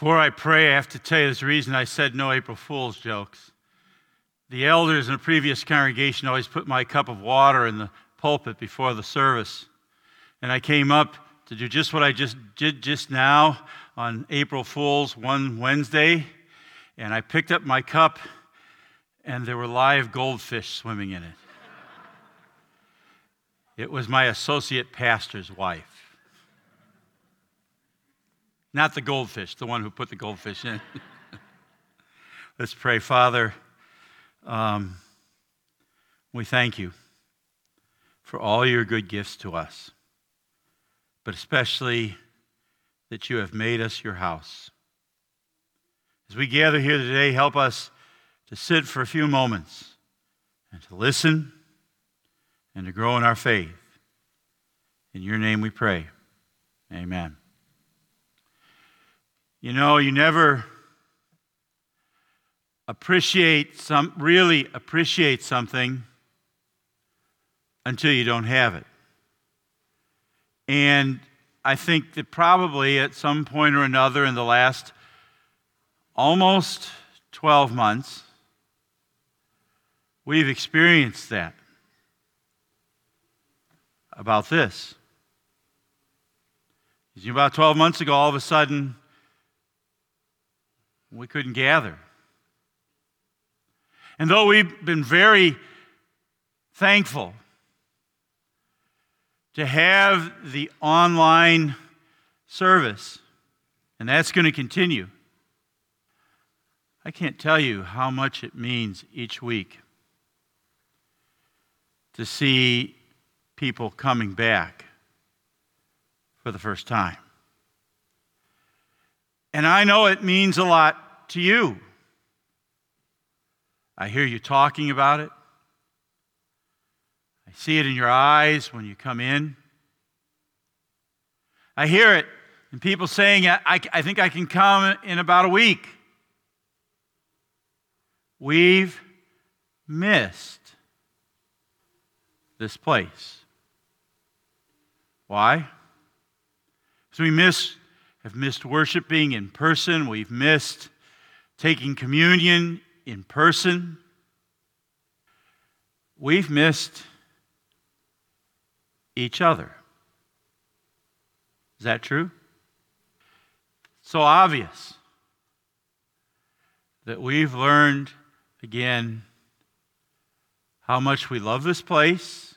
Before I pray, I have to tell you a reason I said no April Fool's jokes. The elders in the previous congregation always put my cup of water in the pulpit before the service. And I came up to do just what I just did just now on April Fool's one Wednesday. And I picked up my cup, and there were live goldfish swimming in it. It was my associate pastor's wife. Not the goldfish, the one who put the goldfish in. Let's pray. Father, um, we thank you for all your good gifts to us, but especially that you have made us your house. As we gather here today, help us to sit for a few moments and to listen and to grow in our faith. In your name we pray. Amen. You know, you never appreciate some really appreciate something until you don't have it. And I think that probably at some point or another in the last almost 12 months, we've experienced that about this. About 12 months ago, all of a sudden, we couldn't gather. And though we've been very thankful to have the online service, and that's going to continue, I can't tell you how much it means each week to see people coming back for the first time. And I know it means a lot to you. I hear you talking about it. I see it in your eyes when you come in. I hear it in people saying, I, I think I can come in about a week. We've missed this place. Why? So we miss, have missed worshiping in person. We've missed taking communion in person. We've missed each other. Is that true? So obvious that we've learned again how much we love this place,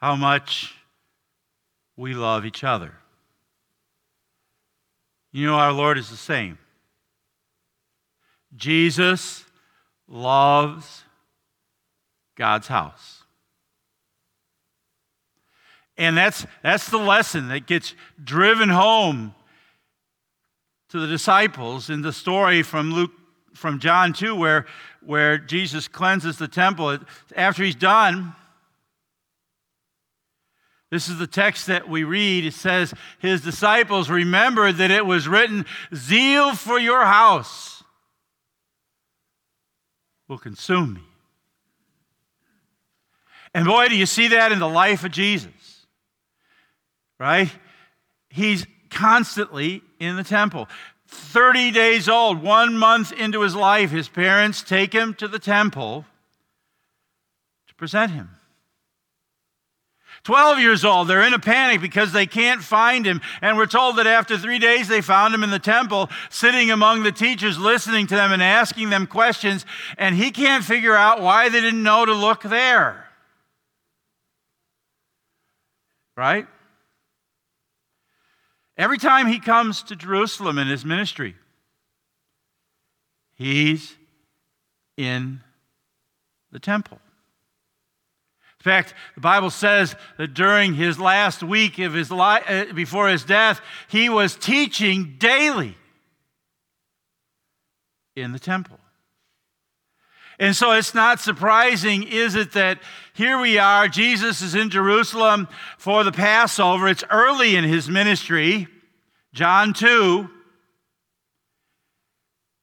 how much we love each other. You know, our Lord is the same. Jesus loves God's house. And that's, that's the lesson that gets driven home to the disciples in the story from Luke from John 2 where, where Jesus cleanses the temple. After he's done, this is the text that we read. It says, His disciples remembered that it was written, Zeal for your house will consume me. And boy, do you see that in the life of Jesus, right? He's constantly in the temple. 30 days old, one month into his life, his parents take him to the temple to present him. 12 years old, they're in a panic because they can't find him. And we're told that after three days, they found him in the temple, sitting among the teachers, listening to them and asking them questions. And he can't figure out why they didn't know to look there. Right? Every time he comes to Jerusalem in his ministry, he's in the temple. In fact, the Bible says that during his last week of his life, uh, before his death, he was teaching daily in the temple. And so it's not surprising, is it, that here we are, Jesus is in Jerusalem for the Passover. It's early in his ministry, John 2.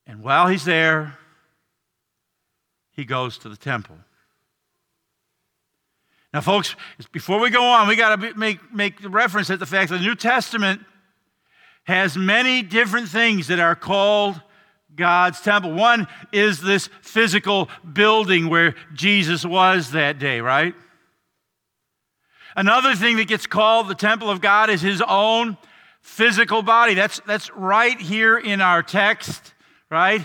And while he's there, he goes to the temple. Now, folks, before we go on, we got to make, make reference at the fact that the New Testament has many different things that are called God's temple. One is this physical building where Jesus was that day, right? Another thing that gets called the temple of God is his own physical body. That's, that's right here in our text, right?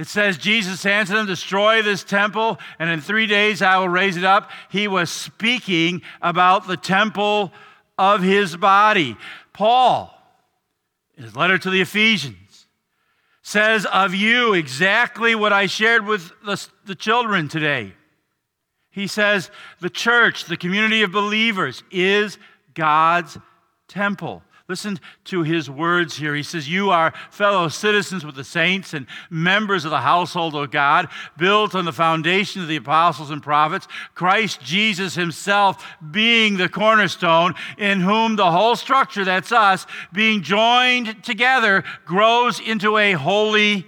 It says, Jesus answered them, Destroy this temple, and in three days I will raise it up. He was speaking about the temple of his body. Paul, in his letter to the Ephesians, says of you exactly what I shared with the, the children today. He says, The church, the community of believers, is God's temple. Listen to his words here. He says, You are fellow citizens with the saints and members of the household of God, built on the foundation of the apostles and prophets, Christ Jesus himself being the cornerstone, in whom the whole structure, that's us, being joined together, grows into a holy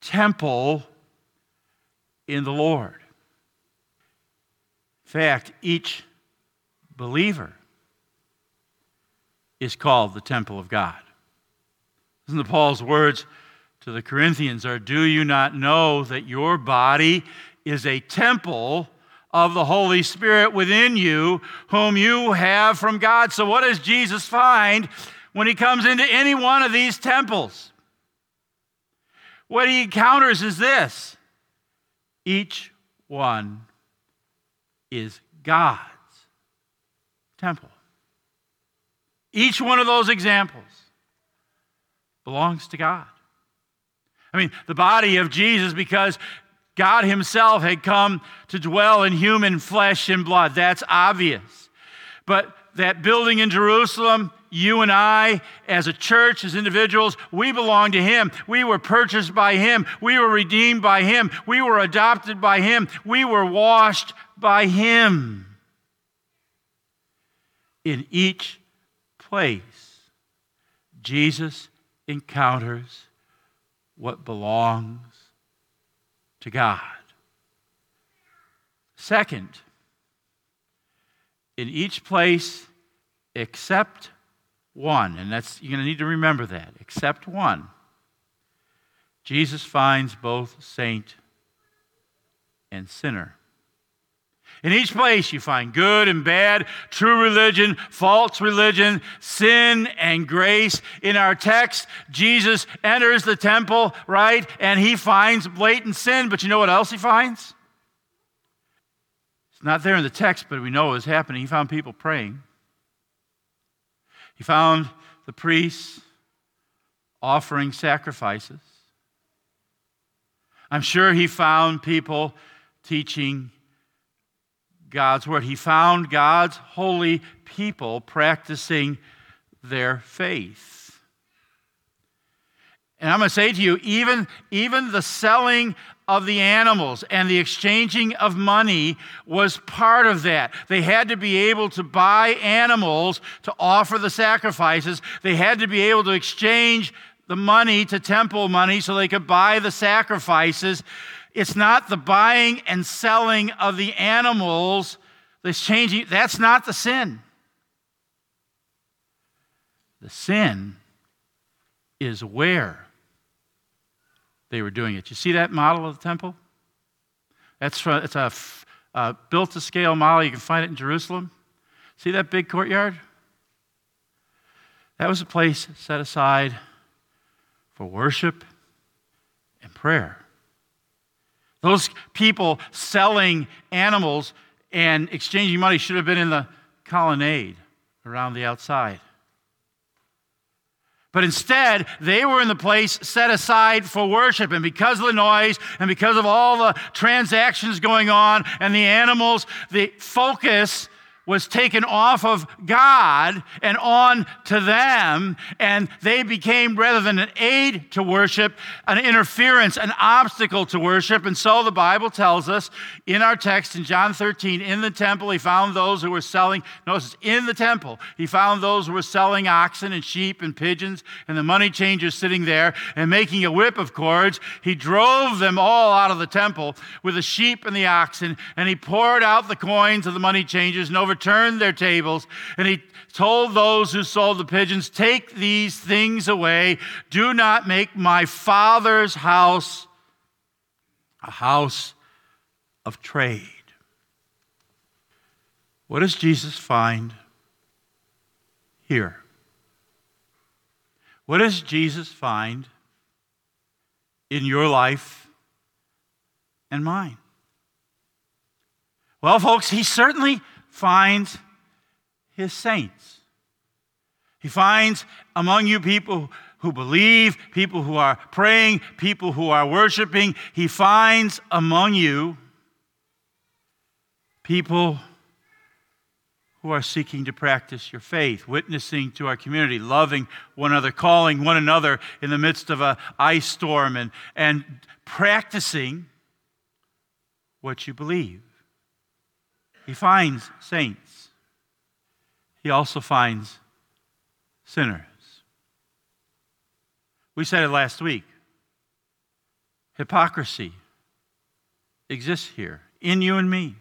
temple in the Lord. In fact, each believer is called the temple of God. Listen to Paul's words to the Corinthians are Do you not know that your body is a temple of the Holy Spirit within you, whom you have from God? So, what does Jesus find when he comes into any one of these temples? What he encounters is this each one is God's temple. Each one of those examples belongs to God. I mean, the body of Jesus, because God Himself had come to dwell in human flesh and blood. That's obvious. But that building in Jerusalem, you and I, as a church, as individuals, we belong to Him. We were purchased by Him. We were redeemed by Him. We were adopted by Him. We were washed by Him. In each place, Jesus encounters what belongs to God. Second, in each place except one, and that's you're going to need to remember that, except one. Jesus finds both saint and sinner. In each place, you find good and bad, true religion, false religion, sin and grace. In our text, Jesus enters the temple, right? And he finds blatant sin, but you know what else he finds? It's not there in the text, but we know it was happening. He found people praying. He found the priests offering sacrifices. I'm sure he found people teaching God's word. He found God's holy people practicing their faith. And I'm going to say to you, even, even the selling of the animals and the exchanging of money was part of that. They had to be able to buy animals to offer the sacrifices, they had to be able to exchange the money to temple money so they could buy the sacrifices. It's not the buying and selling of the animals that's changing. That's not the sin. The sin is where they were doing it. You see that model of the temple? That's from, it's a, a built to scale model. You can find it in Jerusalem. See that big courtyard? That was a place set aside for worship and prayer. Those people selling animals and exchanging money should have been in the colonnade around the outside. But instead, they were in the place set aside for worship. And because of the noise and because of all the transactions going on and the animals, the focus was taken off of God and on to them, and they became, rather than an aid to worship, an interference, an obstacle to worship. And so the Bible tells us in our text in John 13, in the temple, he found those who were selling, notice, in the temple, he found those who were selling oxen and sheep and pigeons, and the money changers sitting there and making a whip of cords. He drove them all out of the temple with the sheep and the oxen, and he poured out the coins of the money changers and over overturned their tables. And he told those who sold the pigeons, Take these things away. Do not make my father's house a house of trade. What does Jesus find here? What does Jesus find in your life and mine? Well, folks, he certainly finds his saints. He finds among you people who believe, people who are praying, people who are worshiping. He finds among you people who are seeking to practice your faith, witnessing to our community, loving one another, calling one another in the midst of an ice storm, and, and practicing what you believe. He finds saints, he also finds sinners. We said it last week. Hypocrisy exists here in you and me.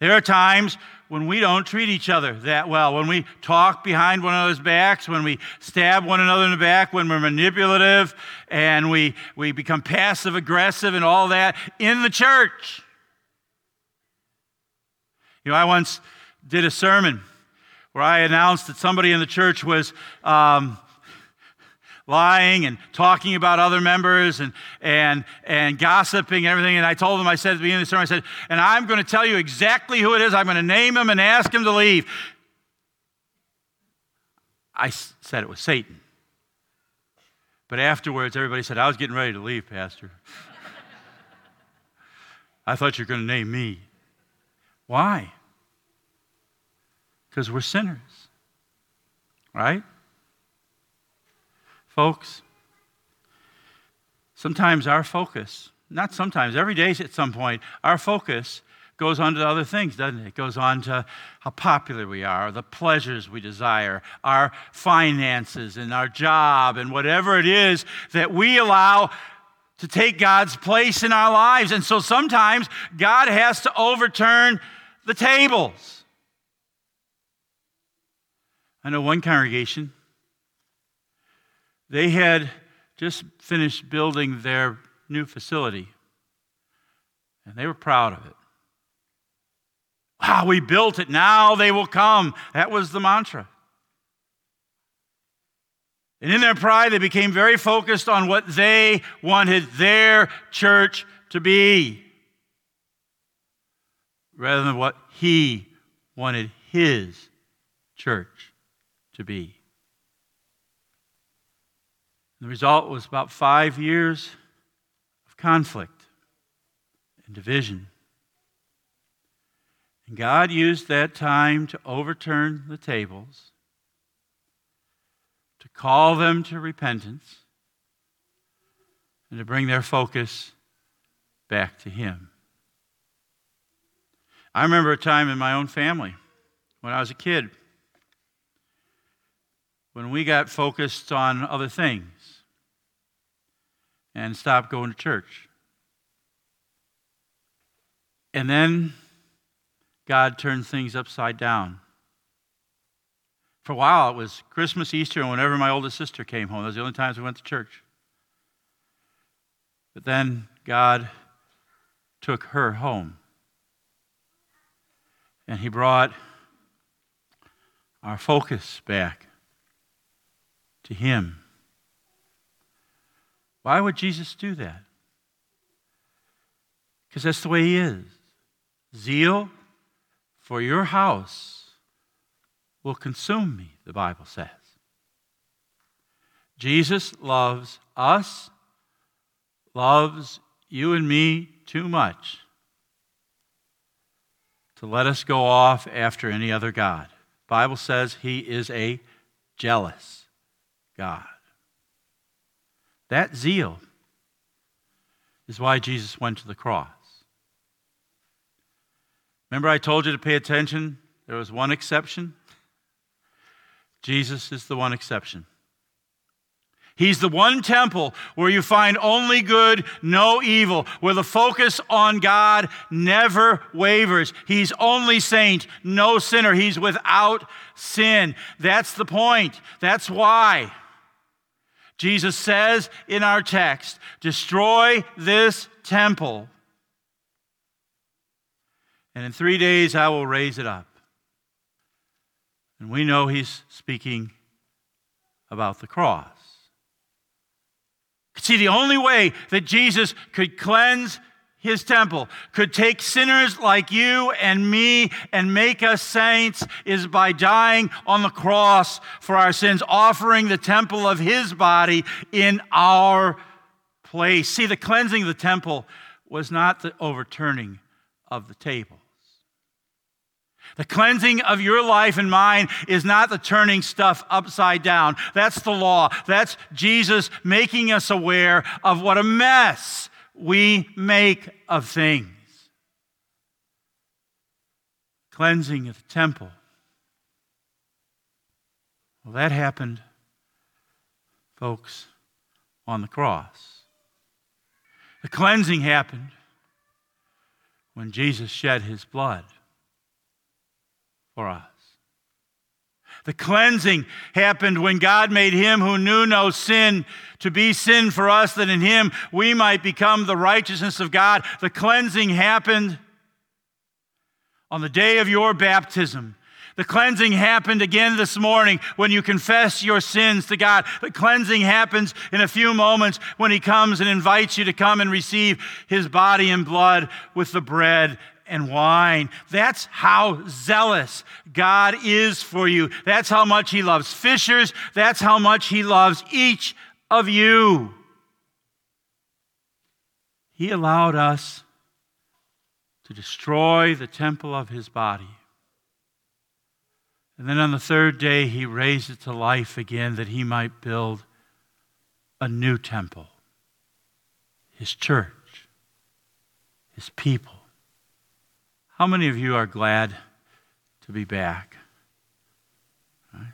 There are times when we don't treat each other that well, when we talk behind one another's backs, when we stab one another in the back, when we're manipulative and we, we become passive aggressive and all that in the church. You know, I once did a sermon where I announced that somebody in the church was um, lying and talking about other members and, and, and gossiping and everything. And I told them, I said at the beginning of the sermon, I said, and I'm going to tell you exactly who it is. I'm going to name him and ask him to leave. I said it was Satan. But afterwards, everybody said, I was getting ready to leave, Pastor. I thought you were going to name me. Why? Because we're sinners, right? Folks, sometimes our focus, not sometimes, every day at some point, our focus goes on to other things, doesn't it? It goes on to how popular we are, the pleasures we desire, our finances and our job, and whatever it is that we allow to take God's place in our lives. And so sometimes God has to overturn the tables. I know one congregation they had just finished building their new facility, and they were proud of it. Wow, we built it. Now they will come. That was the mantra. And in their pride, they became very focused on what they wanted their church to be rather than what he wanted his church to be. The result was about five years of conflict and division. And God used that time to overturn the tables, to call them to repentance, and to bring their focus back to Him. I remember a time in my own family when I was a kid when we got focused on other things and stopped going to church. And then God turned things upside down. For a while, it was Christmas, Easter, and whenever my oldest sister came home. Those were the only times we went to church. But then God took her home. And He brought our focus back to Him. Why would Jesus do that? Because that's the way he is. Zeal for your house will consume me, the Bible says. Jesus loves us, loves you and me too much to let us go off after any other God. Bible says he is a jealous God. That zeal is why Jesus went to the cross. Remember, I told you to pay attention? There was one exception. Jesus is the one exception. He's the one temple where you find only good, no evil, where the focus on God never wavers. He's only saint, no sinner. He's without sin. That's the point. That's why. Jesus says in our text, destroy this temple, and in three days I will raise it up. And we know he's speaking about the cross. See, the only way that Jesus could cleanse his temple, could take sinners like you and me and make us saints is by dying on the cross for our sins, offering the temple of his body in our place. See, the cleansing of the temple was not the overturning of the tables. The cleansing of your life and mine is not the turning stuff upside down. That's the law. That's Jesus making us aware of what a mess we make of things. Cleansing of the temple. Well, that happened, folks, on the cross. The cleansing happened when Jesus shed his blood for us. The cleansing happened when God made him who knew no sin to be sin for us, that in him we might become the righteousness of God. The cleansing happened on the day of your baptism. The cleansing happened again this morning when you confess your sins to God. The cleansing happens in a few moments when He comes and invites you to come and receive His body and blood with the bread and wine. That's how zealous God is for you. That's how much He loves fishers. That's how much He loves each of you. He allowed us to destroy the temple of His body. And then on the third day, He raised it to life again that He might build a new temple, His church, His people. How many of you are glad to be back? Right?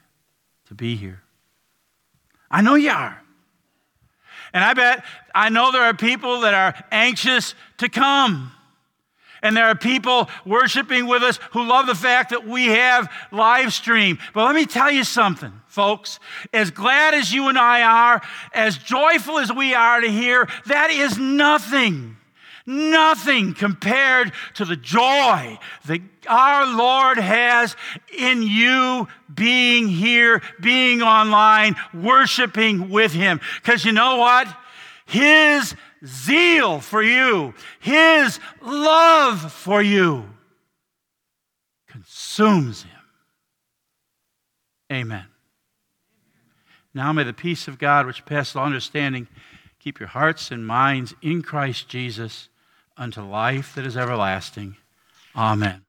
To be here? I know you are. And I bet, I know there are people that are anxious to come. And there are people worshiping with us who love the fact that we have live stream. But let me tell you something, folks. As glad as you and I are, as joyful as we are to hear, that is nothing Nothing compared to the joy that our Lord has in you being here, being online, worshiping with Him. Because you know what? His zeal for you, His love for you consumes Him. Amen. Now may the peace of God, which passes all understanding, keep your hearts and minds in Christ Jesus unto life that is everlasting. Amen.